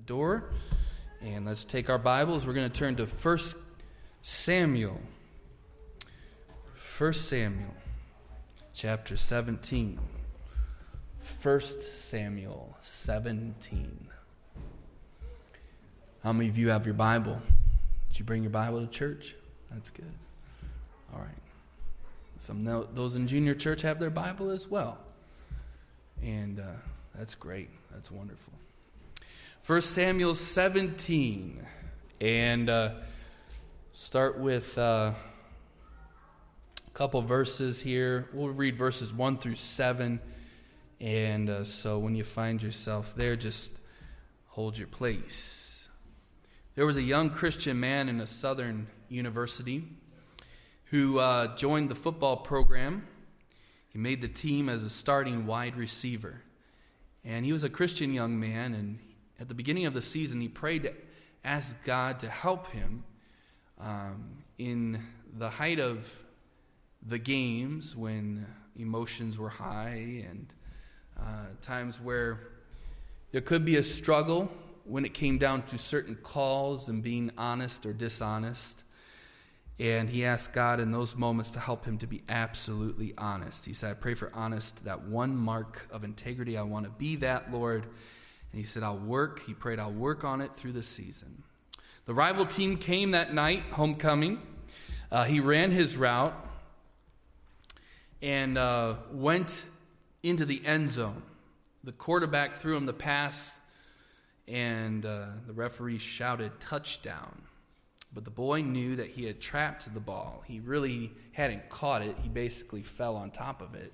the door. And let's take our Bibles. We're going to turn to 1 Samuel. 1 Samuel, chapter 17. 1 Samuel 17. How many of you have your Bible? Did you bring your Bible to church? That's good. All right. Some those in junior church have their Bible as well. And uh, that's great. That's wonderful. 1 Samuel 17. And uh, start with uh, a couple verses here. We'll read verses 1 through 7. And uh, so when you find yourself there, just hold your place. There was a young Christian man in a southern university who uh, joined the football program. He made the team as a starting wide receiver. And he was a Christian young man, and at the beginning of the season, he prayed to ask God to help him um, in the height of the games when emotions were high and uh, times where there could be a struggle when it came down to certain calls and being honest or dishonest. And he asked God in those moments to help him to be absolutely honest. He said, I pray for honest, that one mark of integrity. I want to be that, Lord. And he said, I'll work. He prayed, I'll work on it through the season. The rival team came that night, homecoming. Uh, he ran his route and uh, went into the end zone. The quarterback threw him the pass, and uh, the referee shouted touchdown. But the boy knew that he had trapped the ball. He really hadn't caught it, he basically fell on top of it.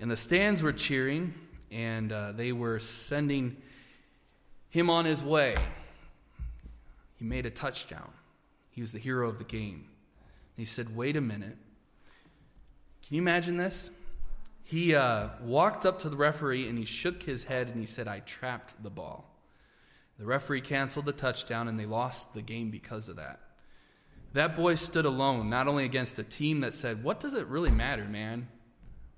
And the stands were cheering, and uh, they were sending him on his way. He made a touchdown. He was the hero of the game. And he said, Wait a minute. Can you imagine this? He uh, walked up to the referee and he shook his head and he said, I trapped the ball. The referee canceled the touchdown and they lost the game because of that. That boy stood alone, not only against a team that said, What does it really matter, man?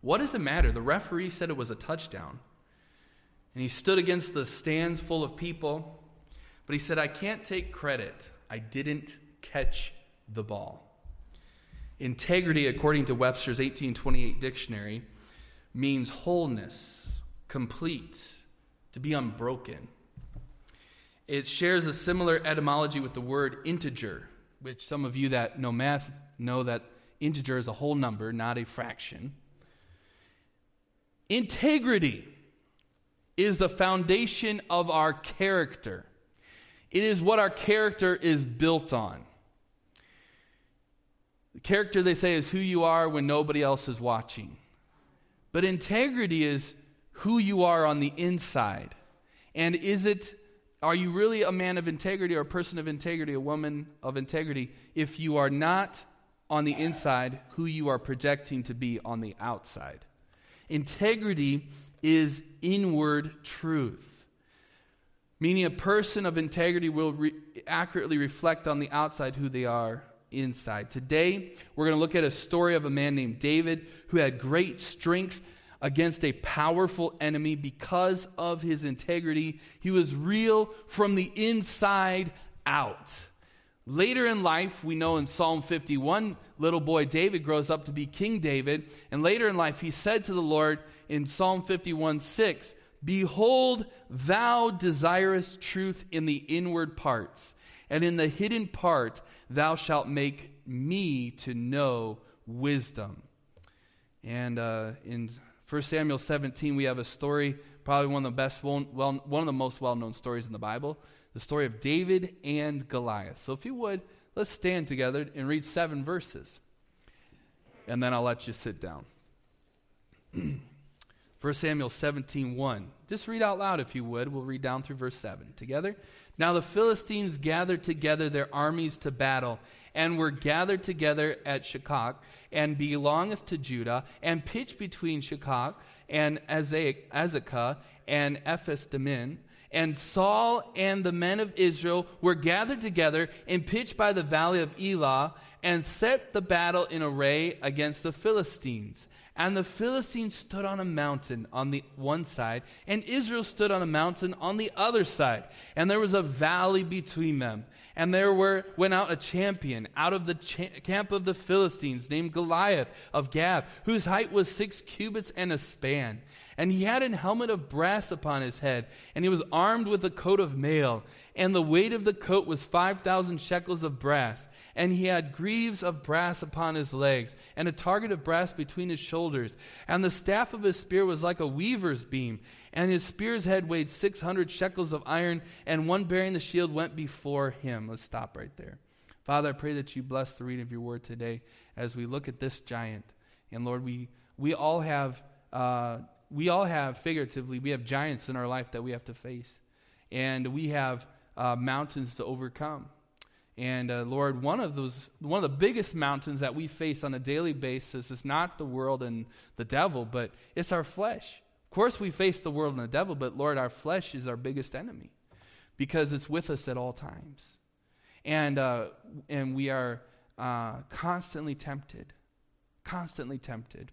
What does it matter? The referee said it was a touchdown. And he stood against the stands full of people, but he said, I can't take credit. I didn't catch the ball. Integrity, according to Webster's 1828 dictionary, means wholeness, complete, to be unbroken. It shares a similar etymology with the word integer, which some of you that know math know that integer is a whole number, not a fraction. Integrity is the foundation of our character. It is what our character is built on. The character, they say, is who you are when nobody else is watching. But integrity is who you are on the inside. And is it, are you really a man of integrity or a person of integrity, a woman of integrity, if you are not on the inside who you are projecting to be on the outside? Integrity is inward truth, meaning a person of integrity will re- accurately reflect on the outside who they are inside. Today, we're going to look at a story of a man named David who had great strength against a powerful enemy because of his integrity. He was real from the inside out. Later in life, we know in Psalm 51, little boy David grows up to be King David. And later in life, he said to the Lord in Psalm 51 6, Behold, thou desirest truth in the inward parts and in the hidden part thou shalt make me to know wisdom. And uh, in 1 Samuel 17, we have a story, probably one of the best, well, one of the most well known stories in the Bible, the story of David and Goliath. So if you would, let's stand together and read seven verses. And then I'll let you sit down. 1 Samuel 17, 1. Just read out loud if you would. We'll read down through verse 7 together. Now the Philistines gathered together their armies to battle, and were gathered together at Shekach, and belongeth to Judah, and pitched between Shekach and Azekah and Ephes. And Saul and the men of Israel were gathered together and pitched by the valley of Elah, and set the battle in array against the Philistines. And the Philistines stood on a mountain on the one side, and Israel stood on a mountain on the other side. And there was a valley between them. And there were, went out a champion out of the cha- camp of the Philistines named Goliath of Gath, whose height was six cubits and a span. And he had an helmet of brass upon his head, and he was armed with a coat of mail. And the weight of the coat was 5,000 shekels of brass. And he had greaves of brass upon his legs, and a target of brass between his shoulders. And the staff of his spear was like a weaver's beam. And his spear's head weighed 600 shekels of iron, and one bearing the shield went before him. Let's stop right there. Father, I pray that you bless the reading of your word today as we look at this giant. And Lord, we, we all have. Uh, we all have, figuratively, we have giants in our life that we have to face. And we have uh, mountains to overcome. And uh, Lord, one of those, one of the biggest mountains that we face on a daily basis is not the world and the devil, but it's our flesh. Of course, we face the world and the devil, but Lord, our flesh is our biggest enemy because it's with us at all times. And, uh, and we are uh, constantly tempted, constantly tempted.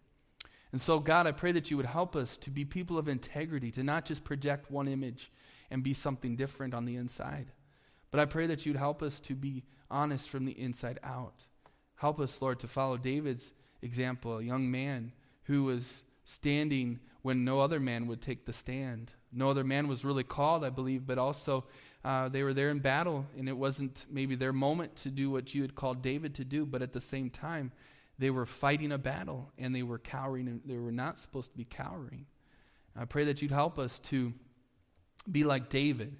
And so, God, I pray that you would help us to be people of integrity, to not just project one image and be something different on the inside. But I pray that you'd help us to be honest from the inside out. Help us, Lord, to follow David's example, a young man who was standing when no other man would take the stand. No other man was really called, I believe, but also uh, they were there in battle, and it wasn't maybe their moment to do what you had called David to do, but at the same time, they were fighting a battle and they were cowering and they were not supposed to be cowering. I pray that you'd help us to be like David.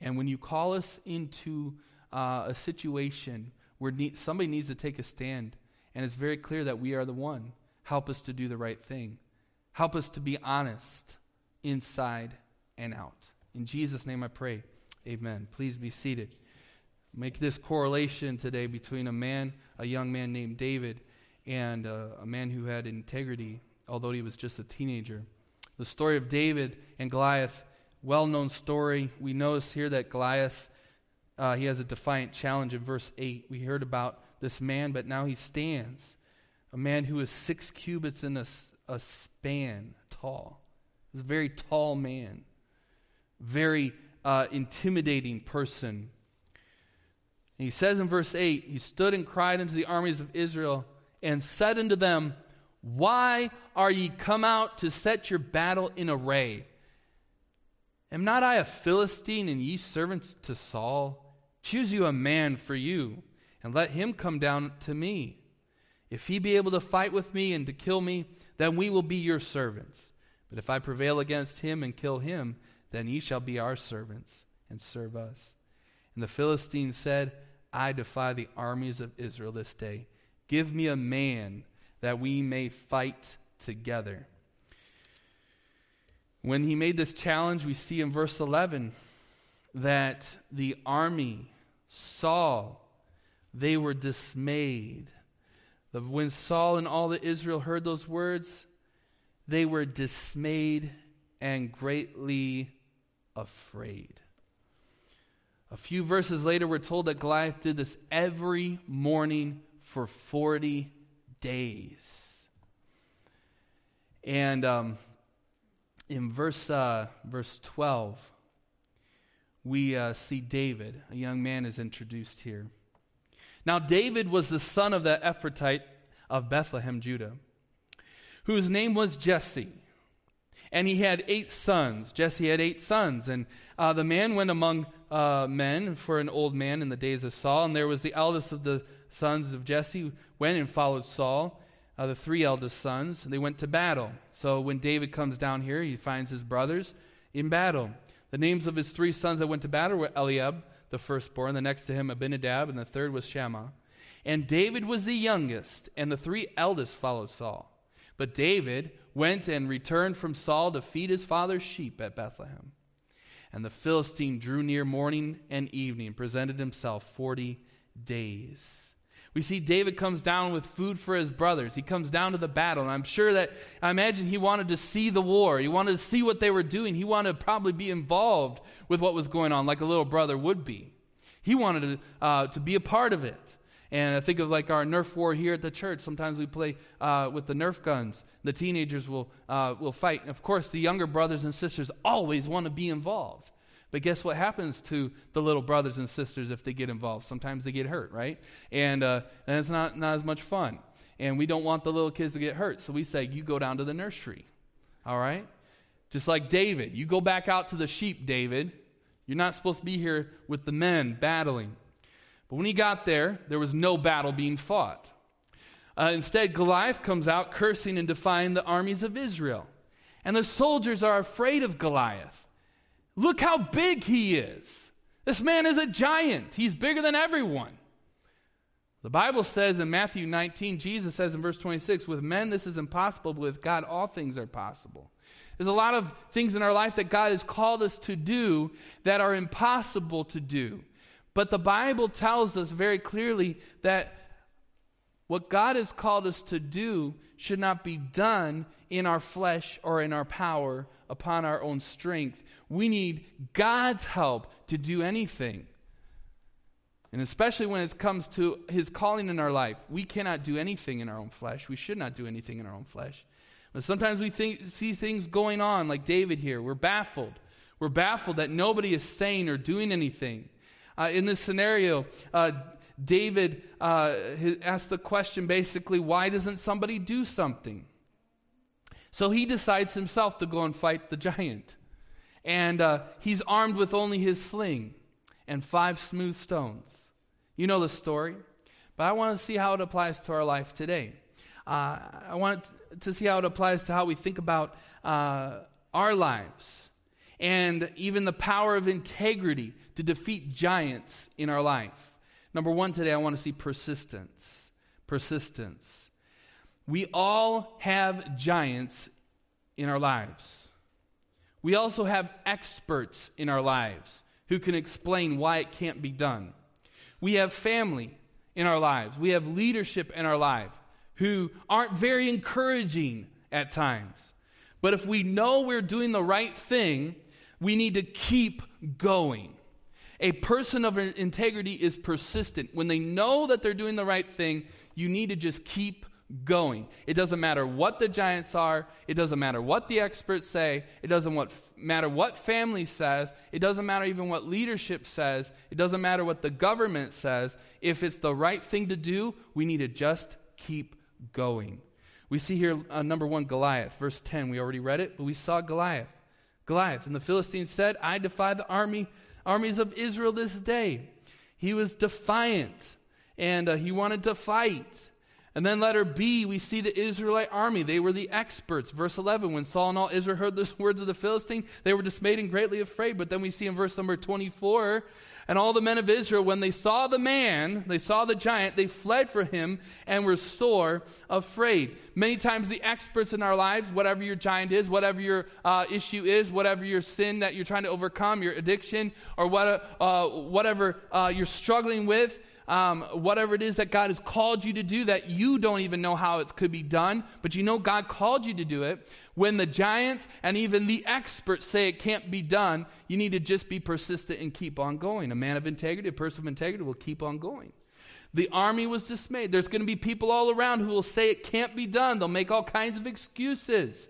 And when you call us into uh, a situation where somebody needs to take a stand, and it's very clear that we are the one, help us to do the right thing. Help us to be honest inside and out. In Jesus' name I pray. Amen. Please be seated. Make this correlation today between a man, a young man named David, and uh, a man who had integrity, although he was just a teenager. The story of David and Goliath, well known story. We notice here that Goliath, uh, he has a defiant challenge in verse 8. We heard about this man, but now he stands. A man who is six cubits in a, a span tall. He's a very tall man, very uh, intimidating person. And he says in verse 8, he stood and cried unto the armies of Israel and said unto them, Why are ye come out to set your battle in array? Am not I a Philistine, and ye servants to Saul? Choose you a man for you, and let him come down to me. If he be able to fight with me and to kill me, then we will be your servants. But if I prevail against him and kill him, then ye shall be our servants and serve us. And the Philistine said, I defy the armies of Israel this day. Give me a man that we may fight together. When he made this challenge, we see in verse 11 that the army saw, they were dismayed. When Saul and all the Israel heard those words, they were dismayed and greatly afraid. A few verses later, we're told that Goliath did this every morning for 40 days. And um, in verse, uh, verse 12, we uh, see David, a young man, is introduced here. Now, David was the son of the Ephrathite of Bethlehem, Judah, whose name was Jesse. And he had eight sons. Jesse had eight sons. And uh, the man went among uh, men for an old man in the days of Saul. And there was the eldest of the sons of Jesse went and followed Saul. Uh, the three eldest sons, they went to battle. So when David comes down here, he finds his brothers in battle. The names of his three sons that went to battle were Eliab, the firstborn, the next to him Abinadab, and the third was Shammah. And David was the youngest, and the three eldest followed Saul. But David went and returned from Saul to feed his father's sheep at Bethlehem. And the Philistine drew near morning and evening, presented himself forty days. We see David comes down with food for his brothers. He comes down to the battle. And I'm sure that, I imagine he wanted to see the war. He wanted to see what they were doing. He wanted to probably be involved with what was going on, like a little brother would be. He wanted to, uh, to be a part of it. And I think of like our Nerf war here at the church. Sometimes we play uh, with the Nerf guns. The teenagers will, uh, will fight. And of course, the younger brothers and sisters always want to be involved. But guess what happens to the little brothers and sisters if they get involved? Sometimes they get hurt, right? And, uh, and it's not, not as much fun. And we don't want the little kids to get hurt. So we say, you go down to the nursery. All right? Just like David. You go back out to the sheep, David. You're not supposed to be here with the men battling. But when he got there, there was no battle being fought. Uh, instead, Goliath comes out cursing and defying the armies of Israel. And the soldiers are afraid of Goliath. Look how big he is. This man is a giant, he's bigger than everyone. The Bible says in Matthew 19, Jesus says in verse 26, with men this is impossible, but with God all things are possible. There's a lot of things in our life that God has called us to do that are impossible to do. But the Bible tells us very clearly that what God has called us to do should not be done in our flesh or in our power upon our own strength. We need God's help to do anything. And especially when it comes to his calling in our life, we cannot do anything in our own flesh. We should not do anything in our own flesh. But sometimes we think, see things going on, like David here. We're baffled. We're baffled that nobody is saying or doing anything. Uh, in this scenario, uh, David uh, asked the question basically, why doesn't somebody do something? So he decides himself to go and fight the giant. And uh, he's armed with only his sling and five smooth stones. You know the story, but I want to see how it applies to our life today. Uh, I want to see how it applies to how we think about uh, our lives and even the power of integrity to defeat giants in our life. Number one today, I want to see persistence. Persistence. We all have giants in our lives. We also have experts in our lives who can explain why it can't be done. We have family in our lives. We have leadership in our life who aren't very encouraging at times. But if we know we're doing the right thing, we need to keep going. A person of integrity is persistent. When they know that they're doing the right thing, you need to just keep going. It doesn't matter what the giants are, it doesn't matter what the experts say, it doesn't what, matter what family says, it doesn't matter even what leadership says, it doesn't matter what the government says. If it's the right thing to do, we need to just keep going. We see here uh, number one, Goliath, verse 10. We already read it, but we saw Goliath. Goliath. And the Philistines said, I defy the army, armies of Israel this day. He was defiant and uh, he wanted to fight. And then letter B, we see the Israelite army. They were the experts. Verse 11, when Saul and all Israel heard the words of the Philistine, they were dismayed and greatly afraid. But then we see in verse number 24, and all the men of Israel, when they saw the man, they saw the giant, they fled for him and were sore afraid. Many times, the experts in our lives, whatever your giant is, whatever your uh, issue is, whatever your sin that you're trying to overcome, your addiction, or what, uh, whatever uh, you're struggling with, um, whatever it is that God has called you to do that you don't even know how it could be done, but you know God called you to do it. When the giants and even the experts say it can't be done, you need to just be persistent and keep on going. A man of integrity, a person of integrity will keep on going. The army was dismayed. There's going to be people all around who will say it can't be done. They'll make all kinds of excuses.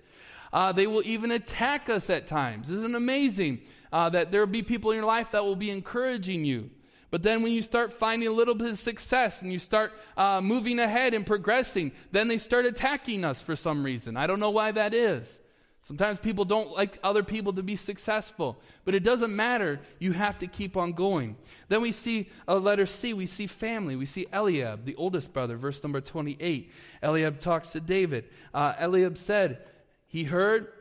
Uh, they will even attack us at times. Isn't it amazing uh, that there will be people in your life that will be encouraging you? But then when you start finding a little bit of success and you start uh, moving ahead and progressing, then they start attacking us for some reason. I don't know why that is. Sometimes people don't like other people to be successful, but it doesn't matter. You have to keep on going. Then we see a letter C, we see family. We see Eliab, the oldest brother, verse number 28. Eliab talks to David. Uh, Eliab said, He heard,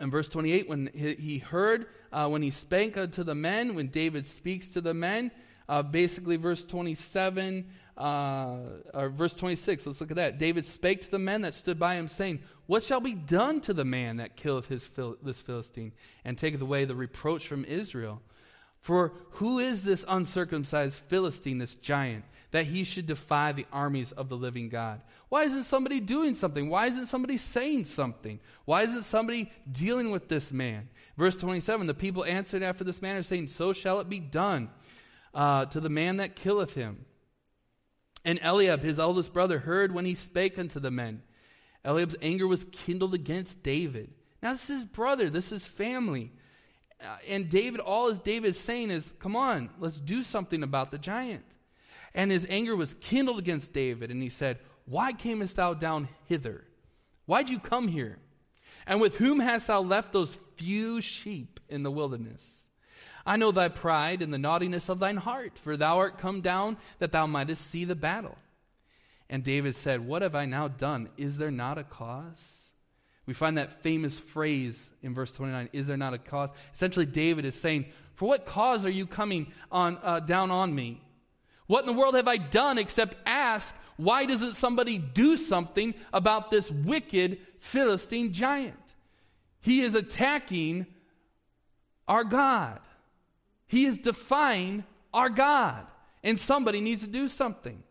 in verse 28, when he heard uh, when he spake unto the men, when David speaks to the men, uh, basically verse 27 uh, or verse 26 let's look at that. David spake to the men that stood by him saying what shall be done to the man that killeth his this philistine and taketh away the reproach from israel for who is this uncircumcised philistine this giant that he should defy the armies of the living God? Why isn't somebody doing something? Why isn't somebody saying something? Why isn't somebody dealing with this man? Verse 27 The people answered after this manner, saying, So shall it be done uh, to the man that killeth him. And Eliab, his eldest brother, heard when he spake unto the men. Eliab's anger was kindled against David. Now, this is brother, this is family. Uh, and David, all is David is saying is, come on, let's do something about the giant. And his anger was kindled against David, and he said, Why camest thou down hither? Why'd you come here? And with whom hast thou left those few sheep in the wilderness? I know thy pride and the naughtiness of thine heart, for thou art come down that thou mightest see the battle. And David said, What have I now done? Is there not a cause? We find that famous phrase in verse 29 Is there not a cause? Essentially, David is saying, For what cause are you coming on, uh, down on me? What in the world have I done except ask, Why doesn't somebody do something about this wicked Philistine giant? He is attacking our God. He is defying our God. And somebody needs to do something.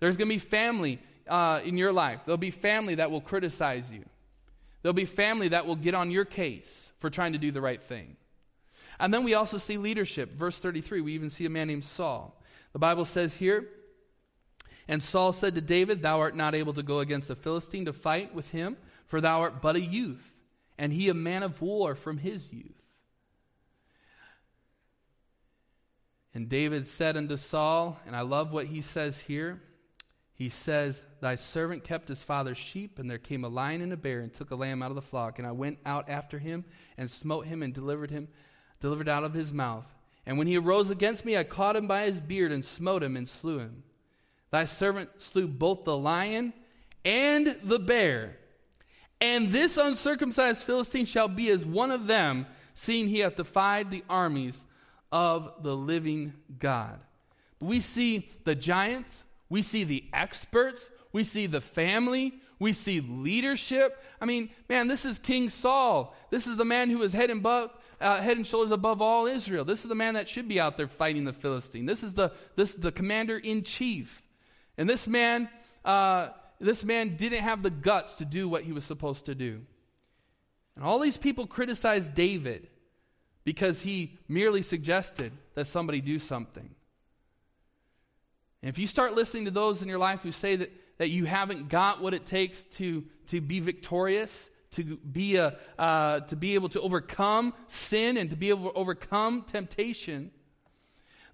There's going to be family uh, in your life. There'll be family that will criticize you. There'll be family that will get on your case for trying to do the right thing. And then we also see leadership. Verse 33, we even see a man named Saul. The Bible says here, and Saul said to David, Thou art not able to go against the Philistine to fight with him, for thou art but a youth, and he a man of war from his youth. And David said unto Saul, and I love what he says here. He says, Thy servant kept his father's sheep, and there came a lion and a bear, and took a lamb out of the flock. And I went out after him, and smote him, and delivered him, delivered out of his mouth. And when he arose against me, I caught him by his beard, and smote him, and slew him. Thy servant slew both the lion and the bear. And this uncircumcised Philistine shall be as one of them, seeing he hath defied the armies of the living God. We see the giants, we see the experts, we see the family, we see leadership. I mean, man, this is King Saul. This is the man who is head and, above, uh, head and shoulders above all Israel. This is the man that should be out there fighting the Philistine. This is the, this is the commander in chief. And this man, uh, this man didn't have the guts to do what he was supposed to do. And all these people criticized David because he merely suggested that somebody do something. And if you start listening to those in your life who say that, that you haven't got what it takes to, to be victorious, to be, a, uh, to be able to overcome sin and to be able to overcome temptation,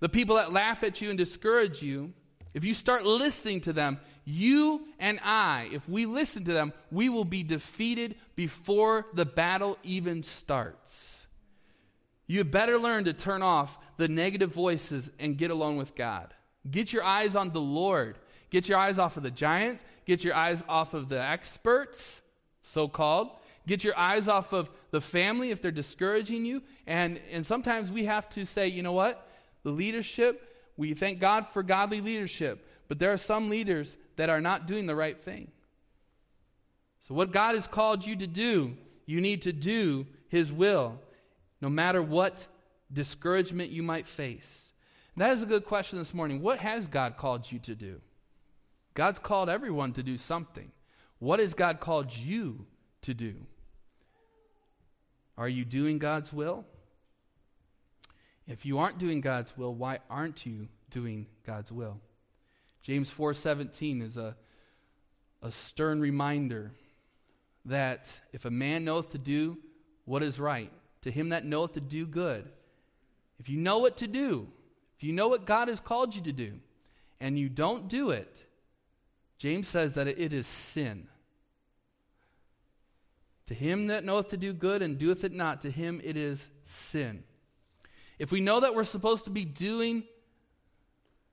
the people that laugh at you and discourage you, if you start listening to them, you and I, if we listen to them, we will be defeated before the battle even starts. You better learn to turn off the negative voices and get alone with God. Get your eyes on the Lord. Get your eyes off of the giants. Get your eyes off of the experts, so called. Get your eyes off of the family if they're discouraging you. And, and sometimes we have to say, you know what? The leadership, we thank God for godly leadership, but there are some leaders that are not doing the right thing. So, what God has called you to do, you need to do His will no matter what discouragement you might face? That is a good question this morning. What has God called you to do? God's called everyone to do something. What has God called you to do? Are you doing God's will? If you aren't doing God's will, why aren't you doing God's will? James 4:17 is a, a stern reminder that if a man knoweth to do what is right, to him that knoweth to do good. If you know what to do, if you know what God has called you to do, and you don't do it, James says that it is sin. To him that knoweth to do good and doeth it not, to him it is sin. If we know that we're supposed to be doing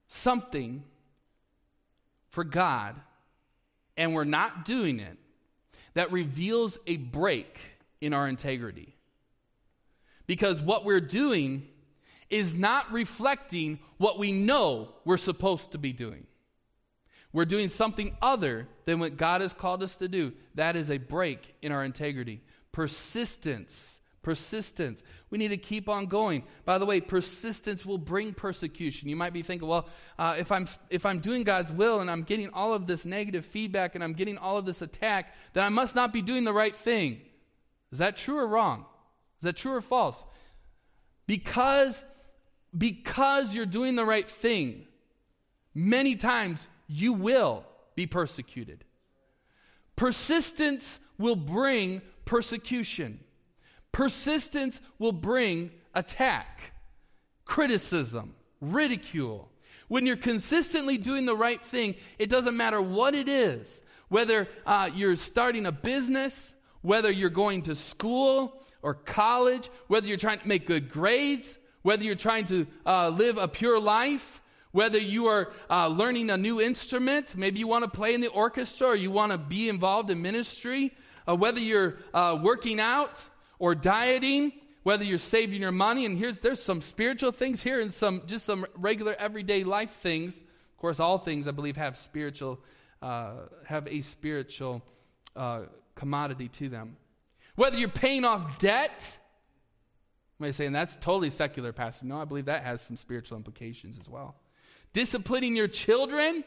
something for God and we're not doing it, that reveals a break in our integrity because what we're doing is not reflecting what we know we're supposed to be doing. We're doing something other than what God has called us to do. That is a break in our integrity. Persistence. Persistence. We need to keep on going. By the way, persistence will bring persecution. You might be thinking, well, uh, if, I'm, if I'm doing God's will and I'm getting all of this negative feedback and I'm getting all of this attack, then I must not be doing the right thing. Is that true or wrong? Is that true or false? Because, because you're doing the right thing, many times you will be persecuted. Persistence will bring persecution. Persistence will bring attack, criticism, ridicule. When you're consistently doing the right thing, it doesn't matter what it is, whether uh, you're starting a business, whether you're going to school or college, whether you're trying to make good grades, whether you're trying to uh, live a pure life, whether you are uh, learning a new instrument, maybe you want to play in the orchestra or you want to be involved in ministry, uh, whether you're uh, working out or dieting, whether you're saving your money, and here's there's some spiritual things here and some just some regular everyday life things. Of course, all things I believe have spiritual uh, have a spiritual uh, commodity to them. Whether you're paying off debt, you saying that's totally secular, Pastor. No, I believe that has some spiritual implications as well. Disciplining your children.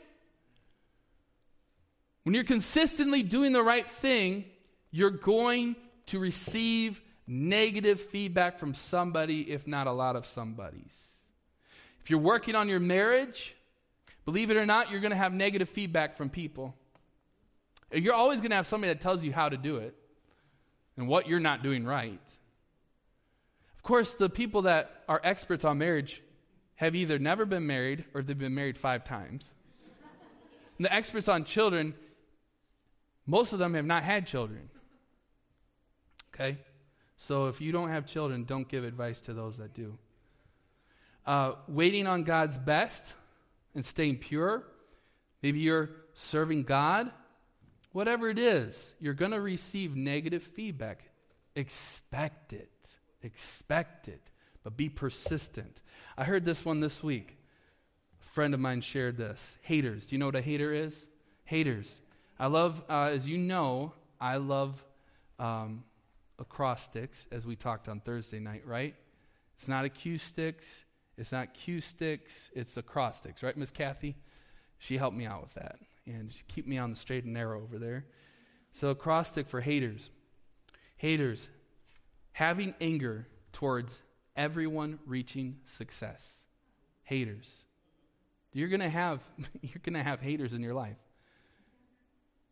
When you're consistently doing the right thing, you're going to receive negative feedback from somebody, if not a lot of somebody's. If you're working on your marriage, believe it or not, you're going to have negative feedback from people. You're always going to have somebody that tells you how to do it and what you're not doing right. Of course, the people that are experts on marriage have either never been married or they've been married five times. And the experts on children, most of them have not had children. Okay? So if you don't have children, don't give advice to those that do. Uh, waiting on God's best and staying pure. Maybe you're serving God. Whatever it is, you're going to receive negative feedback. Expect it. Expect it. But be persistent. I heard this one this week. A friend of mine shared this. Haters. Do you know what a hater is? Haters. I love, uh, as you know, I love um, acrostics, as we talked on Thursday night, right? It's not acoustics, it's not Q sticks, it's acrostics, right, Miss Kathy? She helped me out with that and she keep me on the straight and narrow over there. So, acrostic for haters. Haters, having anger towards everyone reaching success. Haters. You're going to have you're going to have haters in your life.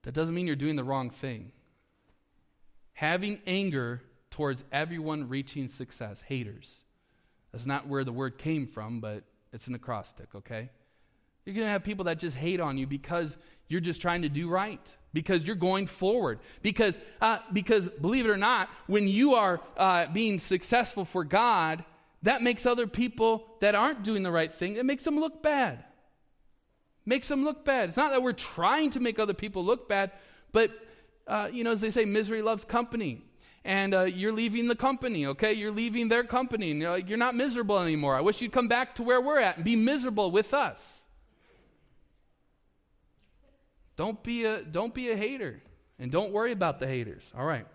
That doesn't mean you're doing the wrong thing. Having anger towards everyone reaching success, haters. That's not where the word came from, but it's an acrostic, okay? You're going to have people that just hate on you because you're just trying to do right, because you're going forward. Because, uh, because believe it or not, when you are uh, being successful for God, that makes other people that aren't doing the right thing, it makes them look bad. Makes them look bad. It's not that we're trying to make other people look bad, but, uh, you know, as they say, misery loves company and uh, you're leaving the company, okay? You're leaving their company, and you're, like, you're not miserable anymore. I wish you'd come back to where we're at and be miserable with us. Don't be a, don't be a hater, and don't worry about the haters, all right?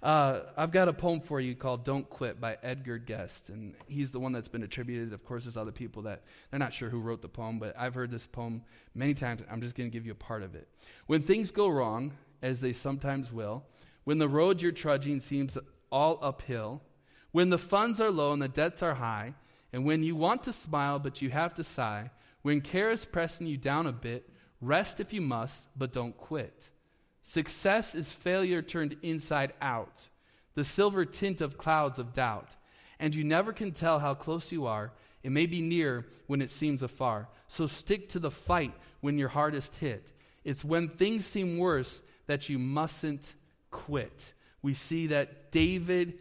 Uh, I've got a poem for you called Don't Quit by Edgar Guest, and he's the one that's been attributed. Of course, there's other people that they're not sure who wrote the poem, but I've heard this poem many times. I'm just going to give you a part of it. When things go wrong, as they sometimes will, when the road you're trudging seems all uphill, when the funds are low and the debts are high, and when you want to smile but you have to sigh, when care is pressing you down a bit, rest if you must, but don't quit. Success is failure turned inside out, the silver tint of clouds of doubt. And you never can tell how close you are. It may be near when it seems afar. So stick to the fight when you're hardest hit. It's when things seem worse that you mustn't quit. We see that David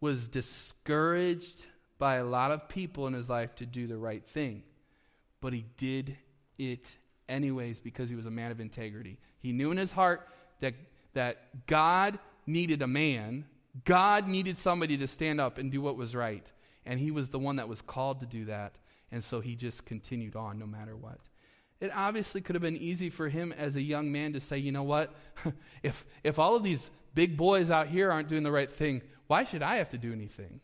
was discouraged by a lot of people in his life to do the right thing, but he did it anyways because he was a man of integrity. He knew in his heart that, that God needed a man, God needed somebody to stand up and do what was right. And he was the one that was called to do that. And so he just continued on no matter what. It obviously could have been easy for him as a young man to say, you know what? if, if all of these big boys out here aren't doing the right thing, why should I have to do anything?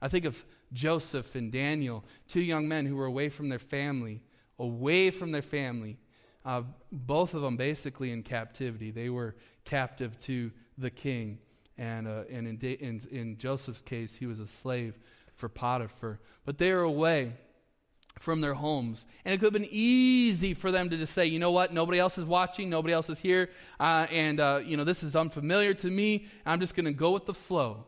I think of Joseph and Daniel, two young men who were away from their family, away from their family, uh, both of them basically in captivity. They were captive to the king. And, uh, and in, in, in Joseph's case, he was a slave for Potiphar. But they were away from their homes. And it could have been easy for them to just say, you know what, nobody else is watching, nobody else is here, uh, and, uh, you know, this is unfamiliar to me. I'm just going to go with the flow.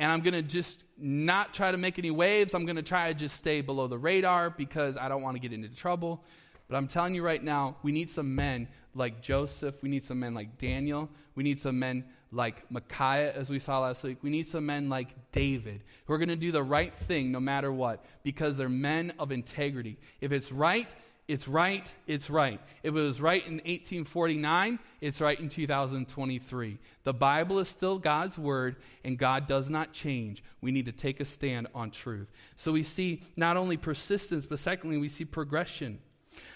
And I'm going to just not try to make any waves. I'm going to try to just stay below the radar because I don't want to get into trouble. But I'm telling you right now, we need some men like Joseph. We need some men like Daniel. We need some men like Micaiah, as we saw last week. We need some men like David who are going to do the right thing no matter what because they're men of integrity. If it's right, it's right, it's right. If it was right in 1849, it's right in 2023. The Bible is still God's word, and God does not change. We need to take a stand on truth. So we see not only persistence, but secondly, we see progression.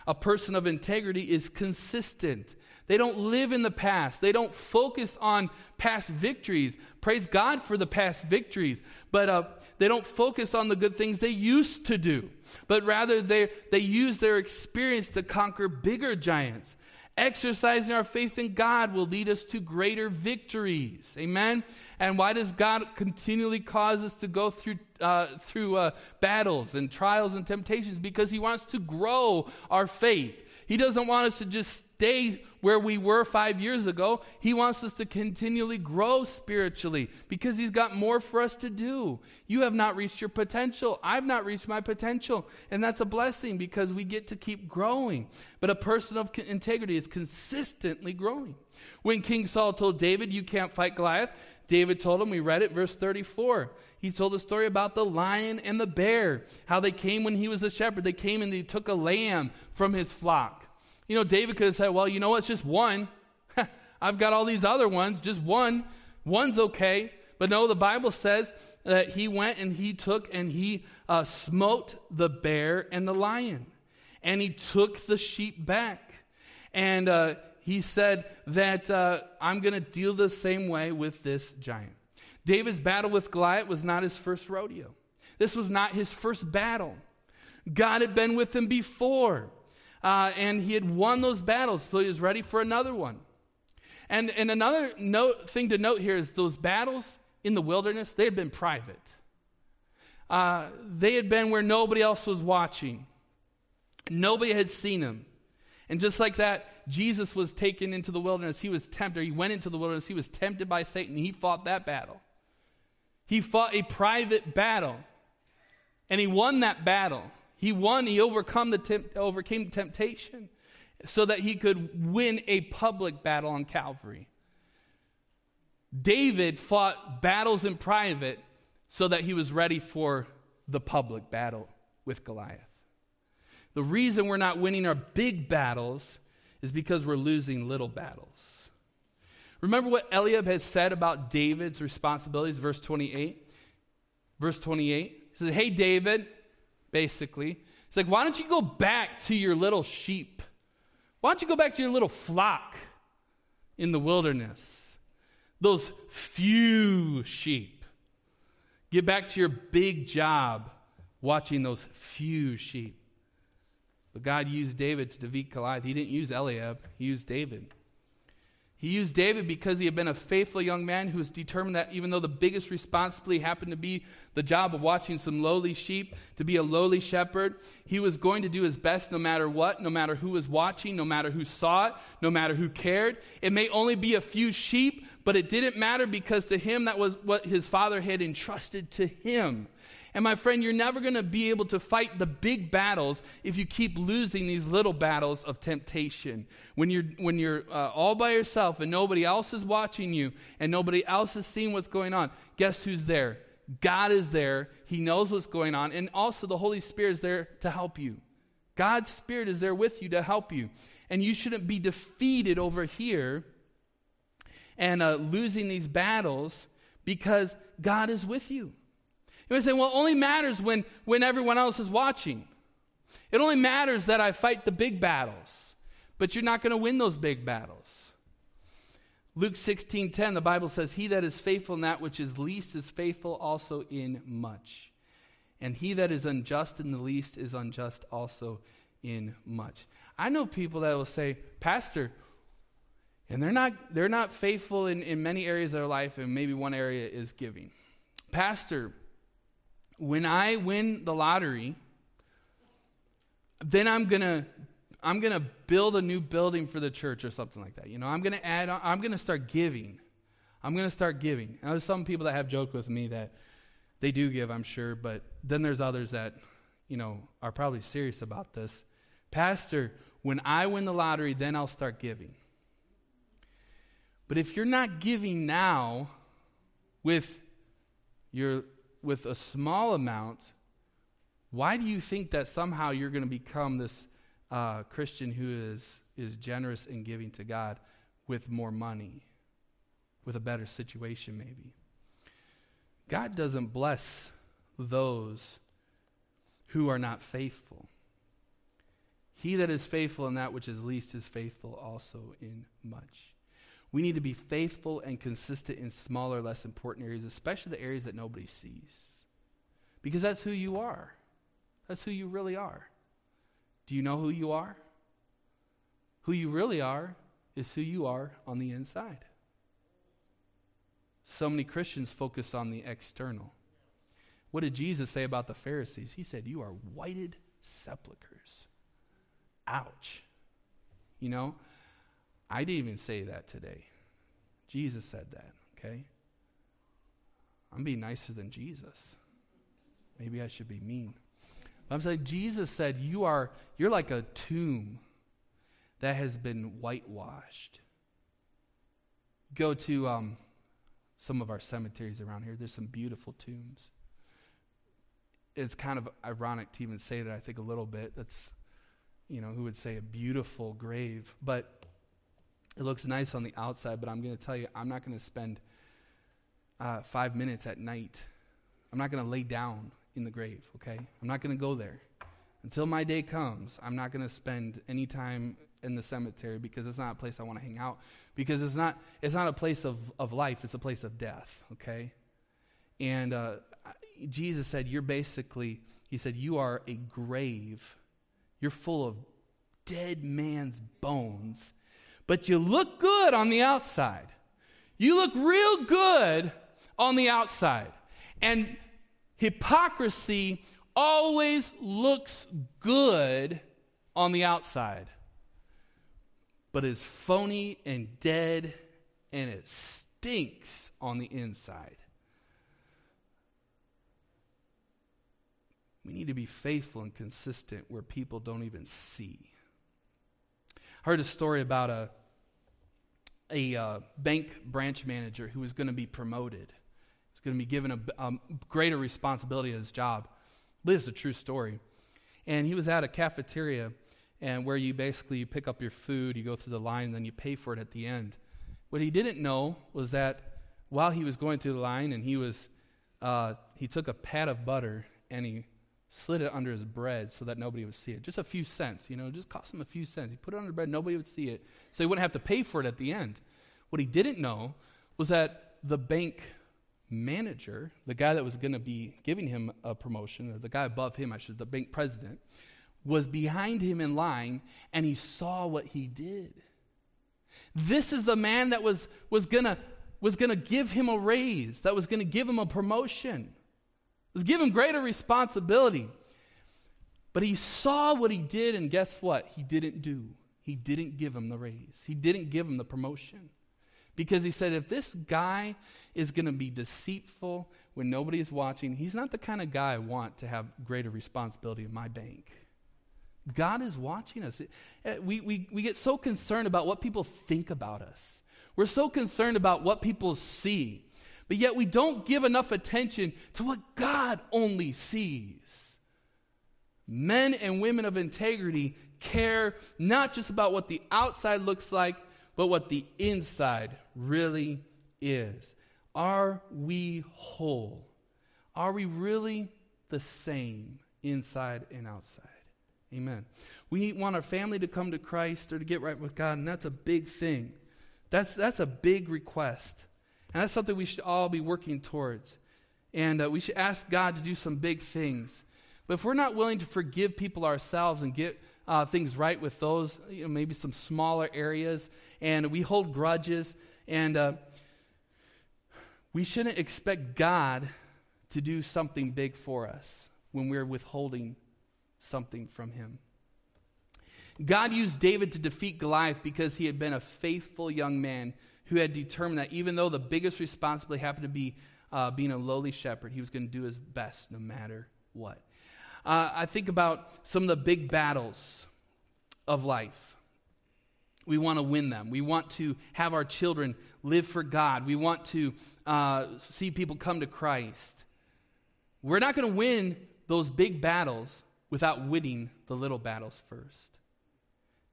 A person of integrity is consistent. They don't live in the past. They don't focus on past victories. Praise God for the past victories. But uh, they don't focus on the good things they used to do. But rather, they, they use their experience to conquer bigger giants. Exercising our faith in God will lead us to greater victories. Amen? And why does God continually cause us to go through, uh, through uh, battles and trials and temptations? Because He wants to grow our faith. He doesn't want us to just stay where we were five years ago. He wants us to continually grow spiritually because He's got more for us to do. You have not reached your potential. I've not reached my potential. And that's a blessing because we get to keep growing. But a person of integrity is consistently growing. When King Saul told David, You can't fight Goliath, David told him, we read it, verse 34. He told the story about the lion and the bear, how they came when he was a shepherd. They came and they took a lamb from his flock. You know, David could have said, Well, you know what? It's just one. I've got all these other ones. Just one. One's okay. But no, the Bible says that he went and he took and he uh, smote the bear and the lion. And he took the sheep back. And uh, he said that uh, I'm going to deal the same way with this giant. David's battle with Goliath was not his first rodeo. This was not his first battle. God had been with him before uh, and he had won those battles, so he was ready for another one. And, and another note, thing to note here is those battles in the wilderness, they had been private. Uh, they had been where nobody else was watching, nobody had seen him. And just like that, Jesus was taken into the wilderness. He was tempted. He went into the wilderness. He was tempted by Satan. He fought that battle. He fought a private battle. And he won that battle. He won, he overcome the temp- overcame temptation so that he could win a public battle on Calvary. David fought battles in private so that he was ready for the public battle with Goliath. The reason we're not winning our big battles is because we're losing little battles. Remember what Eliab had said about David's responsibilities, verse 28? Verse 28. He said, Hey, David, basically. It's like, why don't you go back to your little sheep? Why don't you go back to your little flock in the wilderness? Those few sheep. Get back to your big job watching those few sheep. But God used David to defeat Goliath. He didn't use Eliab, he used David. He used David because he had been a faithful young man who was determined that even though the biggest responsibility happened to be the job of watching some lowly sheep, to be a lowly shepherd, he was going to do his best no matter what, no matter who was watching, no matter who saw it, no matter who cared. It may only be a few sheep, but it didn't matter because to him that was what his father had entrusted to him. And my friend, you're never going to be able to fight the big battles if you keep losing these little battles of temptation. When you're, when you're uh, all by yourself and nobody else is watching you and nobody else is seeing what's going on, guess who's there? God is there. He knows what's going on. And also, the Holy Spirit is there to help you. God's Spirit is there with you to help you. And you shouldn't be defeated over here and uh, losing these battles because God is with you. You might say, well, it only matters when, when everyone else is watching. It only matters that I fight the big battles, but you're not going to win those big battles. Luke 16 10, the Bible says, He that is faithful in that which is least is faithful also in much. And he that is unjust in the least is unjust also in much. I know people that will say, Pastor, and they're not, they're not faithful in, in many areas of their life, and maybe one area is giving. Pastor, when I win the lottery, then I'm going to I'm going to build a new building for the church or something like that. You know, I'm going to add I'm going to start giving. I'm going to start giving. Now, there's some people that have joked with me that they do give, I'm sure, but then there's others that, you know, are probably serious about this. Pastor, when I win the lottery, then I'll start giving. But if you're not giving now with your with a small amount, why do you think that somehow you're going to become this uh, Christian who is is generous in giving to God with more money, with a better situation, maybe? God doesn't bless those who are not faithful. He that is faithful in that which is least is faithful also in much. We need to be faithful and consistent in smaller, less important areas, especially the areas that nobody sees. Because that's who you are. That's who you really are. Do you know who you are? Who you really are is who you are on the inside. So many Christians focus on the external. What did Jesus say about the Pharisees? He said, You are whited sepulchres. Ouch. You know, I didn't even say that today. Jesus said that, okay? I'm being nicer than Jesus. Maybe I should be mean. But I'm saying Jesus said you are you're like a tomb that has been whitewashed. Go to um, some of our cemeteries around here. There's some beautiful tombs. It's kind of ironic to even say that. I think a little bit. That's you know who would say a beautiful grave, but it looks nice on the outside, but I'm going to tell you, I'm not going to spend uh, five minutes at night. I'm not going to lay down in the grave, okay? I'm not going to go there. Until my day comes, I'm not going to spend any time in the cemetery because it's not a place I want to hang out. Because it's not, it's not a place of, of life, it's a place of death, okay? And uh, Jesus said, You're basically, He said, You are a grave. You're full of dead man's bones but you look good on the outside. You look real good on the outside. And hypocrisy always looks good on the outside, but is phony and dead, and it stinks on the inside. We need to be faithful and consistent where people don't even see heard a story about a, a uh, bank branch manager who was going to be promoted. He was going to be given a, a greater responsibility at his job. This is a true story. And he was at a cafeteria and where you basically pick up your food, you go through the line, and then you pay for it at the end. What he didn't know was that while he was going through the line and he was, uh, he took a pat of butter and he slid it under his bread so that nobody would see it. Just a few cents, you know, just cost him a few cents. He put it under bread, nobody would see it, so he wouldn't have to pay for it at the end. What he didn't know was that the bank manager, the guy that was going to be giving him a promotion, or the guy above him, I should, the bank president, was behind him in line and he saw what he did. This is the man that was, was going to was going to give him a raise, that was going to give him a promotion was given greater responsibility. But he saw what he did, and guess what? He didn't do. He didn't give him the raise, he didn't give him the promotion. Because he said, if this guy is going to be deceitful when nobody is watching, he's not the kind of guy I want to have greater responsibility in my bank. God is watching us. Eh, we, we, we get so concerned about what people think about us. We're so concerned about what people see. But yet we don't give enough attention to what God only sees. Men and women of integrity care not just about what the outside looks like, but what the inside really is. Are we whole? Are we really the same inside and outside? Amen. We want our family to come to Christ or to get right with God, and that's a big thing. That's, that's a big request. And that's something we should all be working towards. And uh, we should ask God to do some big things. But if we're not willing to forgive people ourselves and get uh, things right with those, you know, maybe some smaller areas, and we hold grudges, and uh, we shouldn't expect God to do something big for us when we're withholding something from Him. God used David to defeat Goliath because he had been a faithful young man who had determined that even though the biggest responsibility happened to be uh, being a lowly shepherd, he was going to do his best no matter what. Uh, I think about some of the big battles of life. We want to win them. We want to have our children live for God. We want to uh, see people come to Christ. We're not going to win those big battles without winning the little battles first.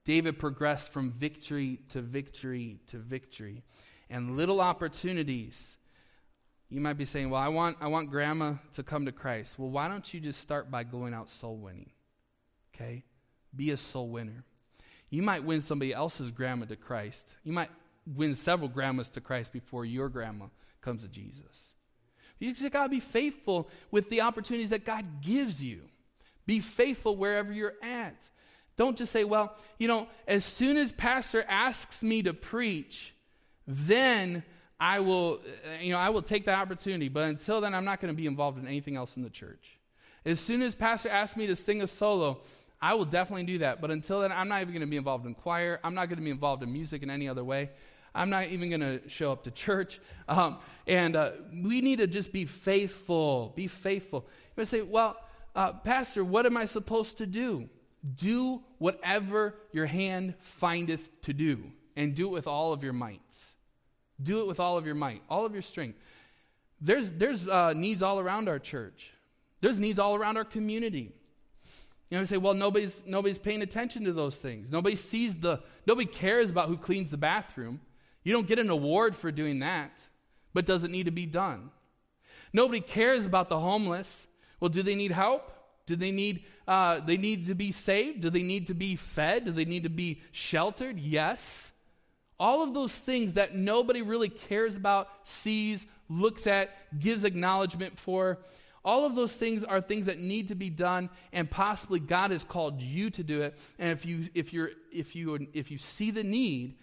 David progressed from victory to victory to victory. And little opportunities. You might be saying, Well, I want, I want grandma to come to Christ. Well, why don't you just start by going out soul winning? Okay? Be a soul winner. You might win somebody else's grandma to Christ. You might win several grandmas to Christ before your grandma comes to Jesus. You just got to be faithful with the opportunities that God gives you. Be faithful wherever you're at. Don't just say, well, you know, as soon as pastor asks me to preach, then I will, you know, I will take that opportunity. But until then, I'm not going to be involved in anything else in the church. As soon as pastor asks me to sing a solo, I will definitely do that. But until then, I'm not even going to be involved in choir. I'm not going to be involved in music in any other way. I'm not even going to show up to church. Um, and uh, we need to just be faithful. Be faithful. You might say, well, uh, Pastor, what am I supposed to do? Do whatever your hand findeth to do, and do it with all of your might. Do it with all of your might, all of your strength. There's, there's uh, needs all around our church. There's needs all around our community. You know, we say, well, nobody's, nobody's paying attention to those things. Nobody sees the, nobody cares about who cleans the bathroom. You don't get an award for doing that, but does it need to be done? Nobody cares about the homeless. Well, do they need help? Do they need, uh, they need to be saved? Do they need to be fed? Do they need to be sheltered? Yes. All of those things that nobody really cares about, sees, looks at, gives acknowledgement for. All of those things are things that need to be done, and possibly God has called you to do it. And if you, if you're, if you, if you see the need,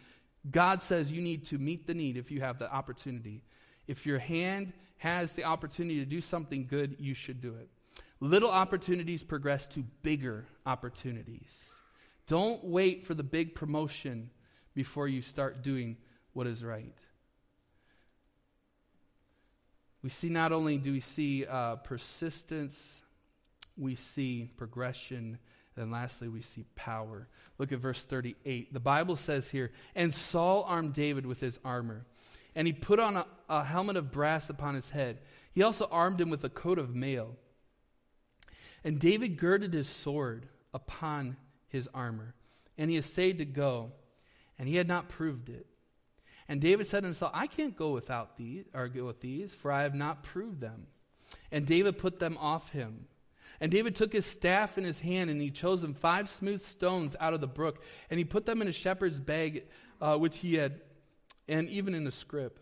God says you need to meet the need if you have the opportunity. If your hand has the opportunity to do something good, you should do it. Little opportunities progress to bigger opportunities. Don't wait for the big promotion before you start doing what is right. We see not only do we see uh, persistence, we see progression, and lastly, we see power. Look at verse 38. The Bible says here, And Saul armed David with his armor, and he put on a, a helmet of brass upon his head. He also armed him with a coat of mail. And David girded his sword upon his armor, and he essayed to go, and he had not proved it. And David said to himself, I can't go without these, or go with these, for I have not proved them. And David put them off him. And David took his staff in his hand, and he chose him five smooth stones out of the brook, and he put them in a shepherd's bag, uh, which he had, and even in a scrip.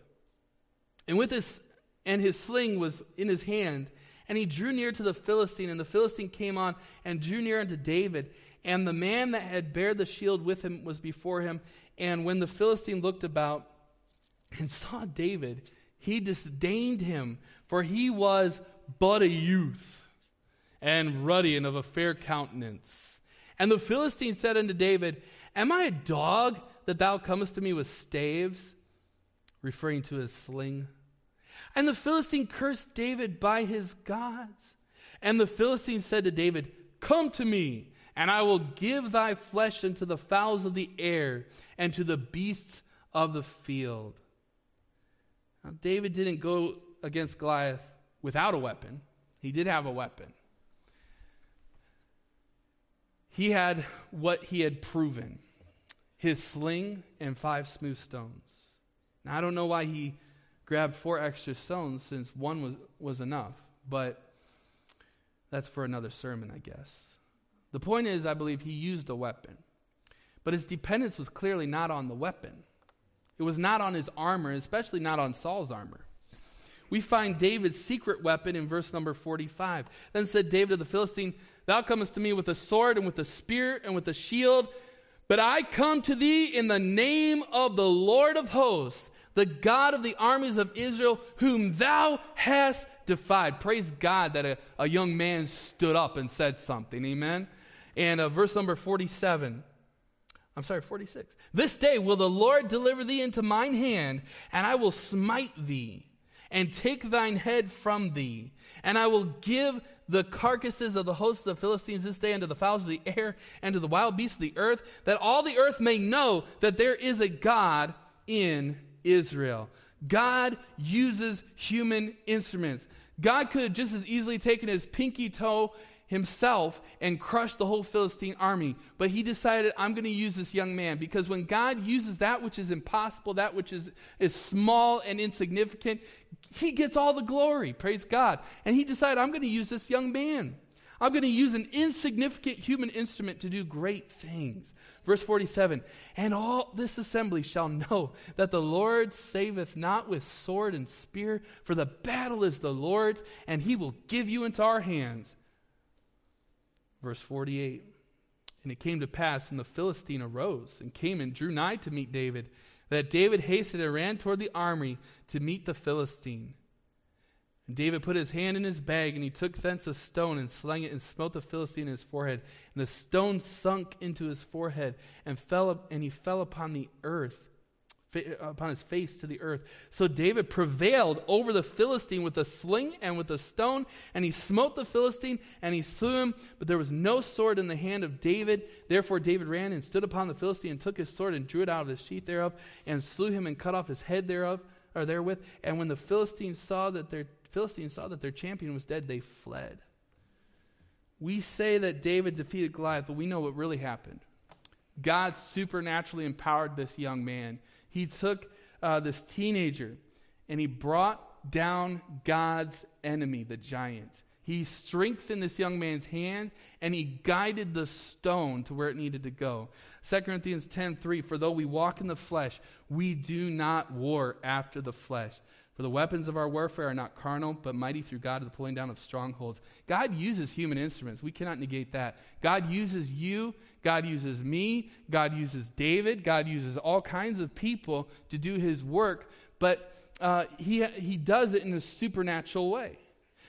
And with his and his sling was in his hand, and he drew near to the Philistine, and the Philistine came on and drew near unto David. And the man that had bared the shield with him was before him. And when the Philistine looked about and saw David, he disdained him, for he was but a youth, and ruddy and of a fair countenance. And the Philistine said unto David, Am I a dog that thou comest to me with staves? Referring to his sling. And the Philistine cursed David by his gods. And the Philistine said to David, Come to me, and I will give thy flesh unto the fowls of the air and to the beasts of the field. Now, David didn't go against Goliath without a weapon, he did have a weapon. He had what he had proven his sling and five smooth stones. Now, I don't know why he grabbed four extra stones since one was, was enough. But that's for another sermon, I guess. The point is, I believe he used a weapon. But his dependence was clearly not on the weapon, it was not on his armor, especially not on Saul's armor. We find David's secret weapon in verse number 45. Then said David to the Philistine, Thou comest to me with a sword and with a spear and with a shield, but I come to thee in the name of the Lord of hosts, the God of the armies of Israel, whom thou hast defied. Praise God that a, a young man stood up and said something. Amen. And uh, verse number 47 I'm sorry, 46. This day will the Lord deliver thee into mine hand, and I will smite thee and take thine head from thee. And I will give the carcasses of the hosts of the Philistines this day unto the fowls of the air and to the wild beasts of the earth, that all the earth may know that there is a God in Israel. God uses human instruments. God could just as easily taken his pinky toe himself and crush the whole Philistine army. But he decided, I'm going to use this young man because when God uses that which is impossible, that which is, is small and insignificant, he gets all the glory. Praise God. And he decided, I'm going to use this young man. I'm going to use an insignificant human instrument to do great things. Verse 47 And all this assembly shall know that the Lord saveth not with sword and spear, for the battle is the Lord's, and he will give you into our hands. Verse 48 And it came to pass when the Philistine arose and came and drew nigh to meet David, that David hasted and ran toward the army to meet the Philistine. And David put his hand in his bag, and he took thence a stone and slung it and smote the Philistine in his forehead. And the stone sunk into his forehead and fell up, and he fell upon the earth upon his face to the earth. So David prevailed over the Philistine with a sling and with a stone, and he smote the Philistine and he slew him. But there was no sword in the hand of David. Therefore David ran and stood upon the Philistine and took his sword and drew it out of the sheath thereof and slew him and cut off his head thereof or therewith. And when the Philistines saw that their Philistines saw that their champion was dead, they fled. We say that David defeated Goliath, but we know what really happened. God supernaturally empowered this young man he took uh, this teenager and he brought down God's enemy, the giant. He strengthened this young man's hand and he guided the stone to where it needed to go. 2 Corinthians 10:3 For though we walk in the flesh, we do not war after the flesh. For the weapons of our warfare are not carnal, but mighty through God to the pulling down of strongholds. God uses human instruments. We cannot negate that. God uses you. God uses me. God uses David. God uses all kinds of people to do his work, but uh, he, he does it in a supernatural way.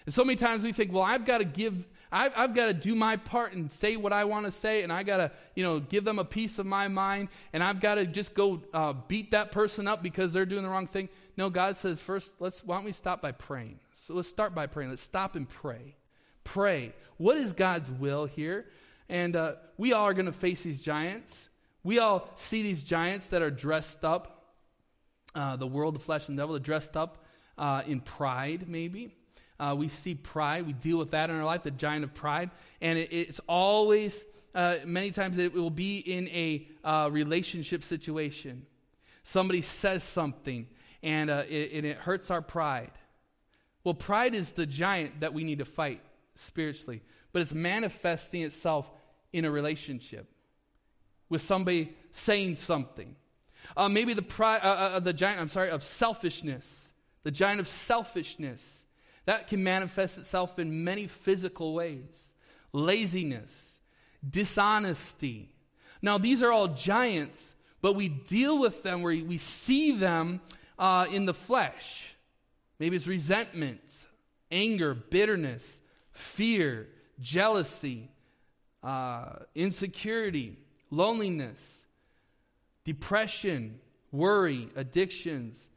And so many times we think, well, I've got to give, I've, I've got to do my part and say what I want to say, and I got to, you know, give them a piece of my mind, and I've got to just go uh, beat that person up because they're doing the wrong thing. No, God says, first, let's, why don't we stop by praying? So let's start by praying. Let's stop and pray. Pray. What is God's will here? And uh, we all are going to face these giants. We all see these giants that are dressed up, uh, the world, the flesh, and the devil are dressed up uh, in pride, maybe. Uh, we see pride. We deal with that in our life, the giant of pride. And it, it's always, uh, many times, it will be in a uh, relationship situation. Somebody says something, and, uh, it, and it hurts our pride. Well, pride is the giant that we need to fight spiritually, but it's manifesting itself in a relationship with somebody saying something. Uh, maybe the pride, uh, uh, uh, the giant, I'm sorry, of selfishness, the giant of selfishness. That can manifest itself in many physical ways laziness, dishonesty. Now, these are all giants, but we deal with them where we see them uh, in the flesh. Maybe it's resentment, anger, bitterness, fear, jealousy, uh, insecurity, loneliness, depression, worry, addictions.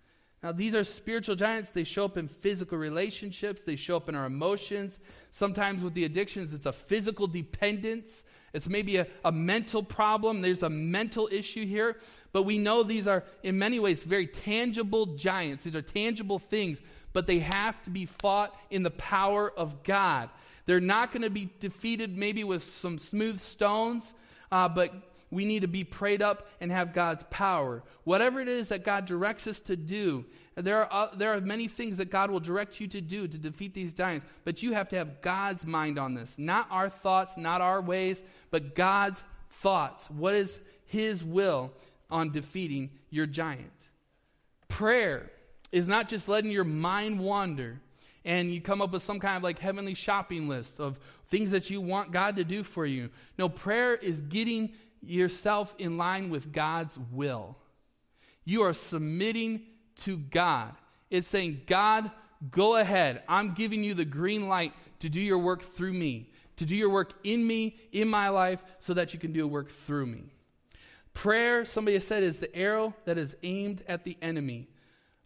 Now, these are spiritual giants. They show up in physical relationships, they show up in our emotions. Sometimes with the addictions, it's a physical dependence it's maybe a, a mental problem. There's a mental issue here. But we know these are, in many ways, very tangible giants. These are tangible things, but they have to be fought in the power of God. They're not going to be defeated maybe with some smooth stones, uh, but we need to be prayed up and have God's power. Whatever it is that God directs us to do, there are, uh, there are many things that God will direct you to do to defeat these giants, but you have to have God's mind on this. Not our thoughts, not our ways, but God's thoughts. What is His will on defeating your giant? Prayer is not just letting your mind wander and you come up with some kind of like heavenly shopping list of things that you want God to do for you. No, prayer is getting yourself in line with God's will. You are submitting to God. It's saying, God, go ahead. I'm giving you the green light to do your work through me, to do your work in me, in my life, so that you can do a work through me. Prayer, somebody has said, is the arrow that is aimed at the enemy.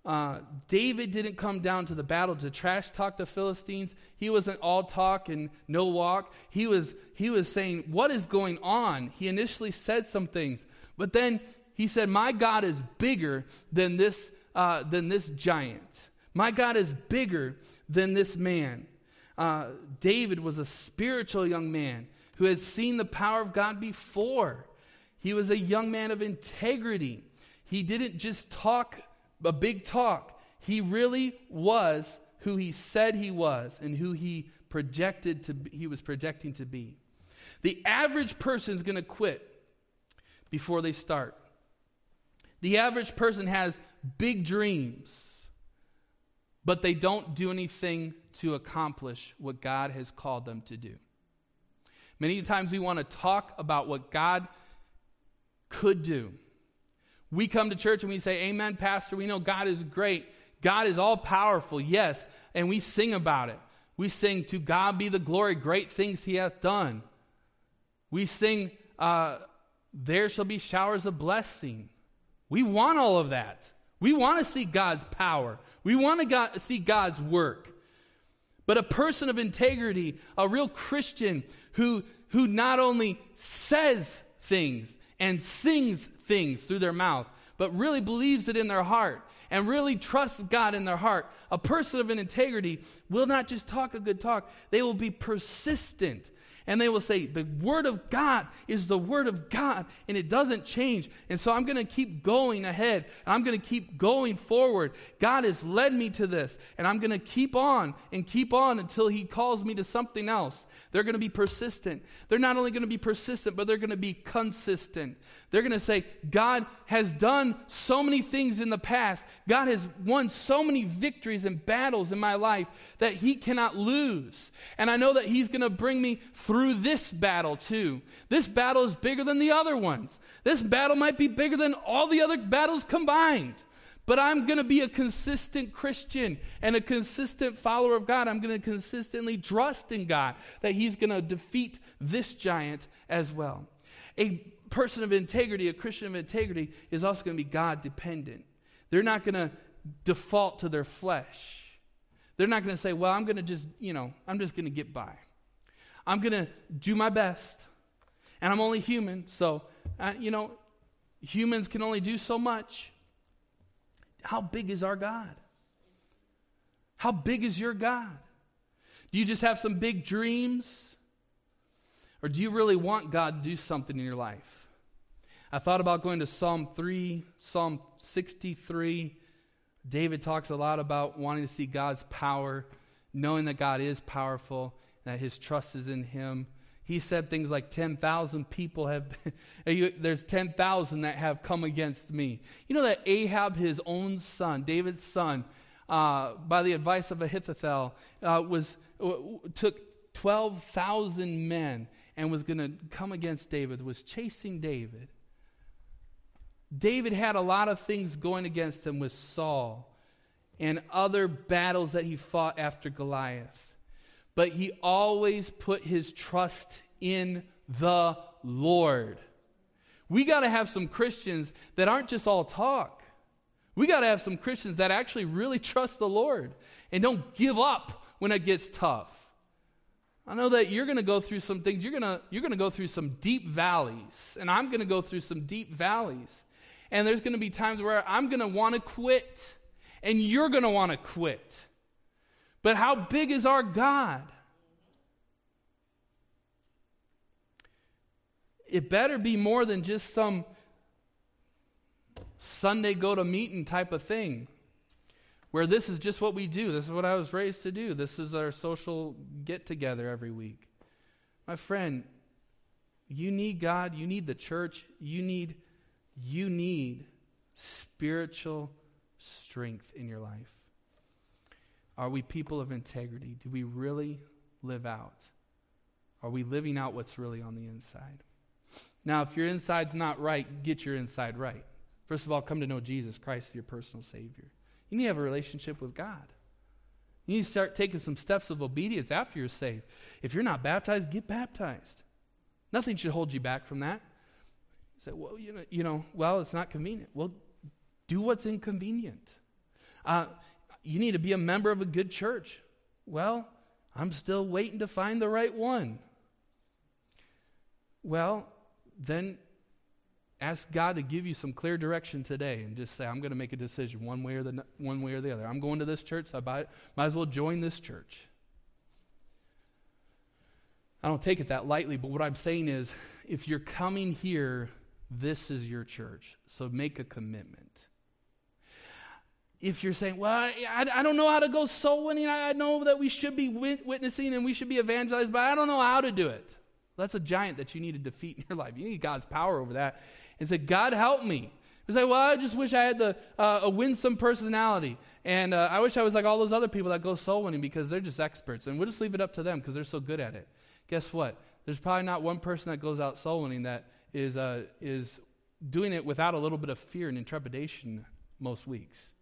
Uh, David didn't come down to the battle to trash talk the Philistines. He wasn't all talk and no walk. He was, he was saying, What is going on? He initially said some things, but then he said, My God is bigger than this, uh, than this giant. My God is bigger than this man. Uh, David was a spiritual young man who had seen the power of God before. He was a young man of integrity. He didn't just talk a big talk. He really was who he said he was and who he projected to be, he was projecting to be. The average person is going to quit before they start. The average person has big dreams, but they don't do anything to accomplish what God has called them to do. Many times we want to talk about what God could do. We come to church and we say, Amen, Pastor. We know God is great. God is all powerful, yes. And we sing about it. We sing, To God be the glory, great things he hath done. We sing, uh, There shall be showers of blessing. We want all of that. We want to see God's power. We want to see God's work. But a person of integrity, a real Christian who, who not only says things and sings things through their mouth, but really believes it in their heart and really trusts God in their heart, a person of an integrity will not just talk a good talk, they will be persistent and they will say, The Word of God is the Word of God, and it doesn't change. And so I'm going to keep going ahead, and I'm going to keep going forward. God has led me to this, and I'm going to keep on and keep on until He calls me to something else. They're going to be persistent. They're not only going to be persistent, but they're going to be consistent. They're going to say, God has done so many things in the past. God has won so many victories and battles in my life that He cannot lose. And I know that He's going to bring me through through this battle too. This battle is bigger than the other ones. This battle might be bigger than all the other battles combined. But I'm going to be a consistent Christian and a consistent follower of God. I'm going to consistently trust in God that He's going to defeat this giant as well. A person of integrity, a Christian of integrity, is also going to be God dependent. They're not going to default to their flesh. They're not going to say, well, I'm going to just, you know, I'm just going to get by. I'm going to do my best. And I'm only human, so, uh, you know, humans can only do so much. How big is our God? How big is your God? Do you just have some big dreams? Or do you really want God to do something in your life? I thought about going to Psalm 3, Psalm 63. David talks a lot about wanting to see God's power, knowing that God is powerful that his trust is in him. He said things like 10,000 people have, been, there's 10,000 that have come against me. You know that Ahab, his own son, David's son, uh, by the advice of Ahithophel, uh, was, took 12,000 men and was going to come against David, was chasing David. David had a lot of things going against him with Saul and other battles that he fought after Goliath but he always put his trust in the Lord. We got to have some Christians that aren't just all talk. We got to have some Christians that actually really trust the Lord and don't give up when it gets tough. I know that you're going to go through some things. You're going to you're going to go through some deep valleys, and I'm going to go through some deep valleys. And there's going to be times where I'm going to want to quit, and you're going to want to quit. But how big is our God? It better be more than just some Sunday go to meeting type of thing where this is just what we do. This is what I was raised to do. This is our social get together every week. My friend, you need God, you need the church, you need you need spiritual strength in your life. Are we people of integrity? Do we really live out? Are we living out what's really on the inside? Now, if your inside's not right, get your inside right. First of all, come to know Jesus Christ, your personal Savior. You need to have a relationship with God. You need to start taking some steps of obedience after you're saved. If you're not baptized, get baptized. Nothing should hold you back from that. Say, well, you know, you know, well, it's not convenient. Well, do what's inconvenient. Uh, you need to be a member of a good church. Well, I'm still waiting to find the right one. Well, then ask God to give you some clear direction today and just say, I'm going to make a decision one way or the, one way or the other. I'm going to this church, so I might, might as well join this church. I don't take it that lightly, but what I'm saying is if you're coming here, this is your church. So make a commitment. If you're saying, well, I, I don't know how to go soul winning, I know that we should be witnessing and we should be evangelized, but I don't know how to do it. That's a giant that you need to defeat in your life. You need God's power over that and say, God, help me. You say, well, I just wish I had the uh, a winsome personality, and uh, I wish I was like all those other people that go soul winning because they're just experts, and we'll just leave it up to them because they're so good at it. Guess what? There's probably not one person that goes out soul winning that is uh, is doing it without a little bit of fear and intrepidation most weeks.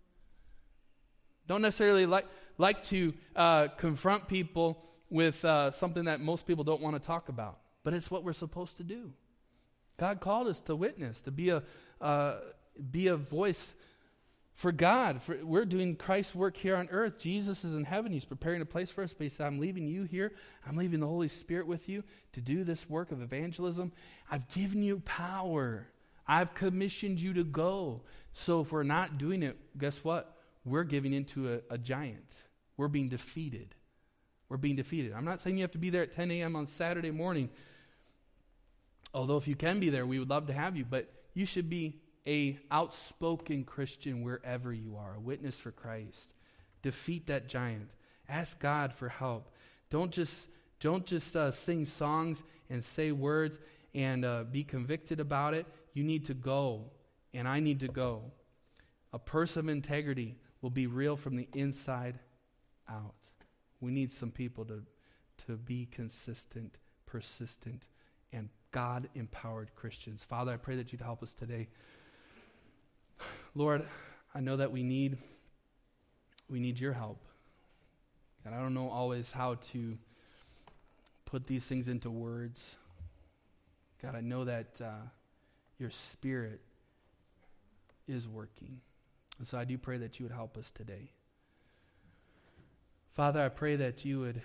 Don't necessarily like like to uh, confront people with uh, something that most people don't want to talk about, but it's what we're supposed to do. God called us to witness, to be a, uh, be a voice for God. For, we're doing Christ's work here on earth. Jesus is in heaven. He's preparing a place for us. But he said, I'm leaving you here. I'm leaving the Holy Spirit with you to do this work of evangelism. I've given you power. I've commissioned you to go. So if we're not doing it, guess what? We're giving into a, a giant. We're being defeated. We're being defeated. I'm not saying you have to be there at 10 a.m. on Saturday morning Although if you can be there, we would love to have you, but you should be a outspoken Christian wherever you are, a witness for Christ. Defeat that giant. Ask God for help. Don't just don't just uh, sing songs and say words and uh, be convicted about it. You need to go, and I need to go. A person of integrity will be real from the inside out. We need some people to, to be consistent, persistent, and God empowered Christians. Father, I pray that you'd help us today. Lord, I know that we need we need your help. And I don't know always how to put these things into words. God, I know that uh, your spirit is working. And so I do pray that you would help us today. Father, I pray that you would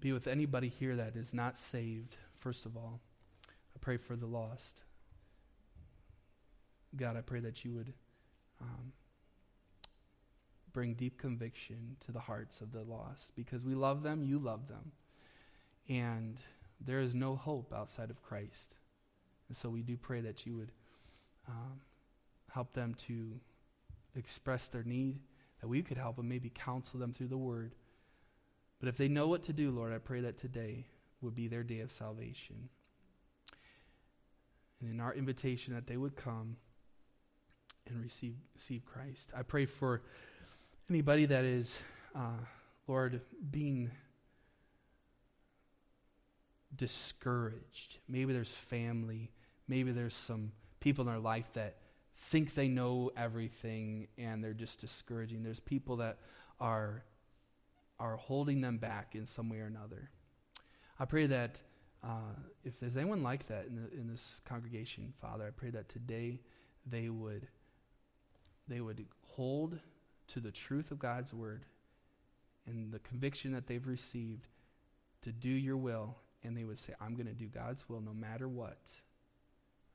be with anybody here that is not saved. First of all, I pray for the lost. God, I pray that you would um, bring deep conviction to the hearts of the lost because we love them, you love them. And there is no hope outside of Christ. And so we do pray that you would um, help them to express their need, that we could help them, maybe counsel them through the word. But if they know what to do, Lord, I pray that today would be their day of salvation. And in our invitation that they would come and receive, receive Christ. I pray for anybody that is, uh, Lord, being discouraged. Maybe there's family, maybe there's some people in their life that think they know everything and they're just discouraging. There's people that are are holding them back in some way or another. I pray that uh, if there's anyone like that in, the, in this congregation, Father, I pray that today they would they would hold to the truth of God's word and the conviction that they've received to do your will, and they would say, I'm going to do God's will no matter what.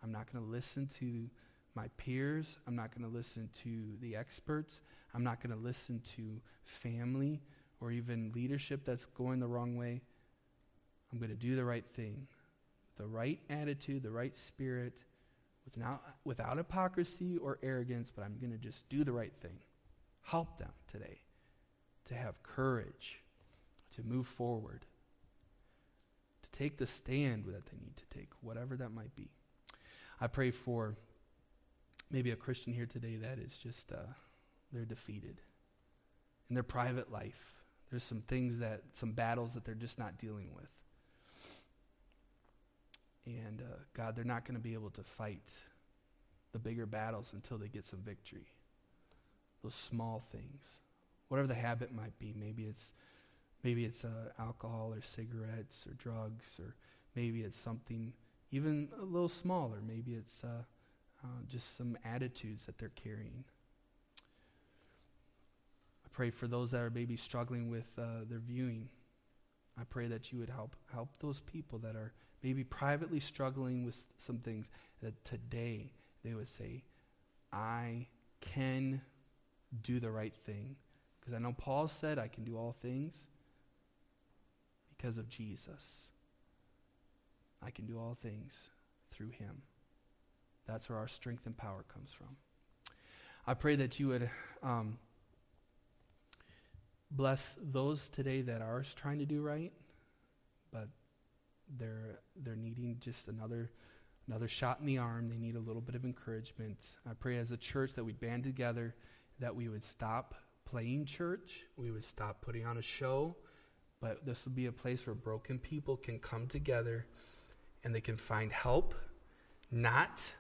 I'm not going to listen to my peers. I'm not going to listen to the experts. I'm not going to listen to family or even leadership that's going the wrong way. I'm going to do the right thing the right attitude, the right spirit, without, without hypocrisy or arrogance, but I'm going to just do the right thing. Help them today to have courage, to move forward, to take the stand that they need to take, whatever that might be. I pray for maybe a Christian here today that is just, uh, they're defeated in their private life. There's some things that, some battles that they're just not dealing with. And uh, God, they're not going to be able to fight the bigger battles until they get some victory. Those small things, whatever the habit might be, maybe it's maybe it's uh, alcohol or cigarettes or drugs or maybe it's something even a little smaller. Maybe it's uh, uh, just some attitudes that they're carrying. I pray for those that are maybe struggling with uh, their viewing. I pray that you would help help those people that are maybe privately struggling with some things that today they would say, I can do the right thing. Because I know Paul said, I can do all things because of Jesus. I can do all things through him. That's where our strength and power comes from. I pray that you would um, bless those today that are trying to do right, but they're they're needing just another another shot in the arm. They need a little bit of encouragement. I pray as a church that we band together, that we would stop playing church, we would stop putting on a show, but this would be a place where broken people can come together and they can find help, not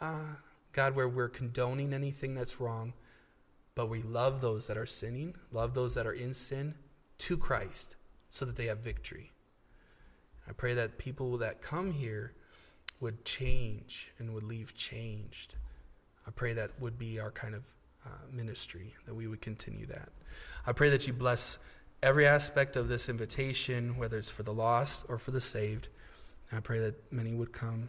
uh, God where we're condoning anything that's wrong, but we love those that are sinning, love those that are in sin to Christ so that they have victory. I pray that people that come here would change and would leave changed. I pray that would be our kind of uh, ministry, that we would continue that. I pray that you bless every aspect of this invitation, whether it's for the lost or for the saved. I pray that many would come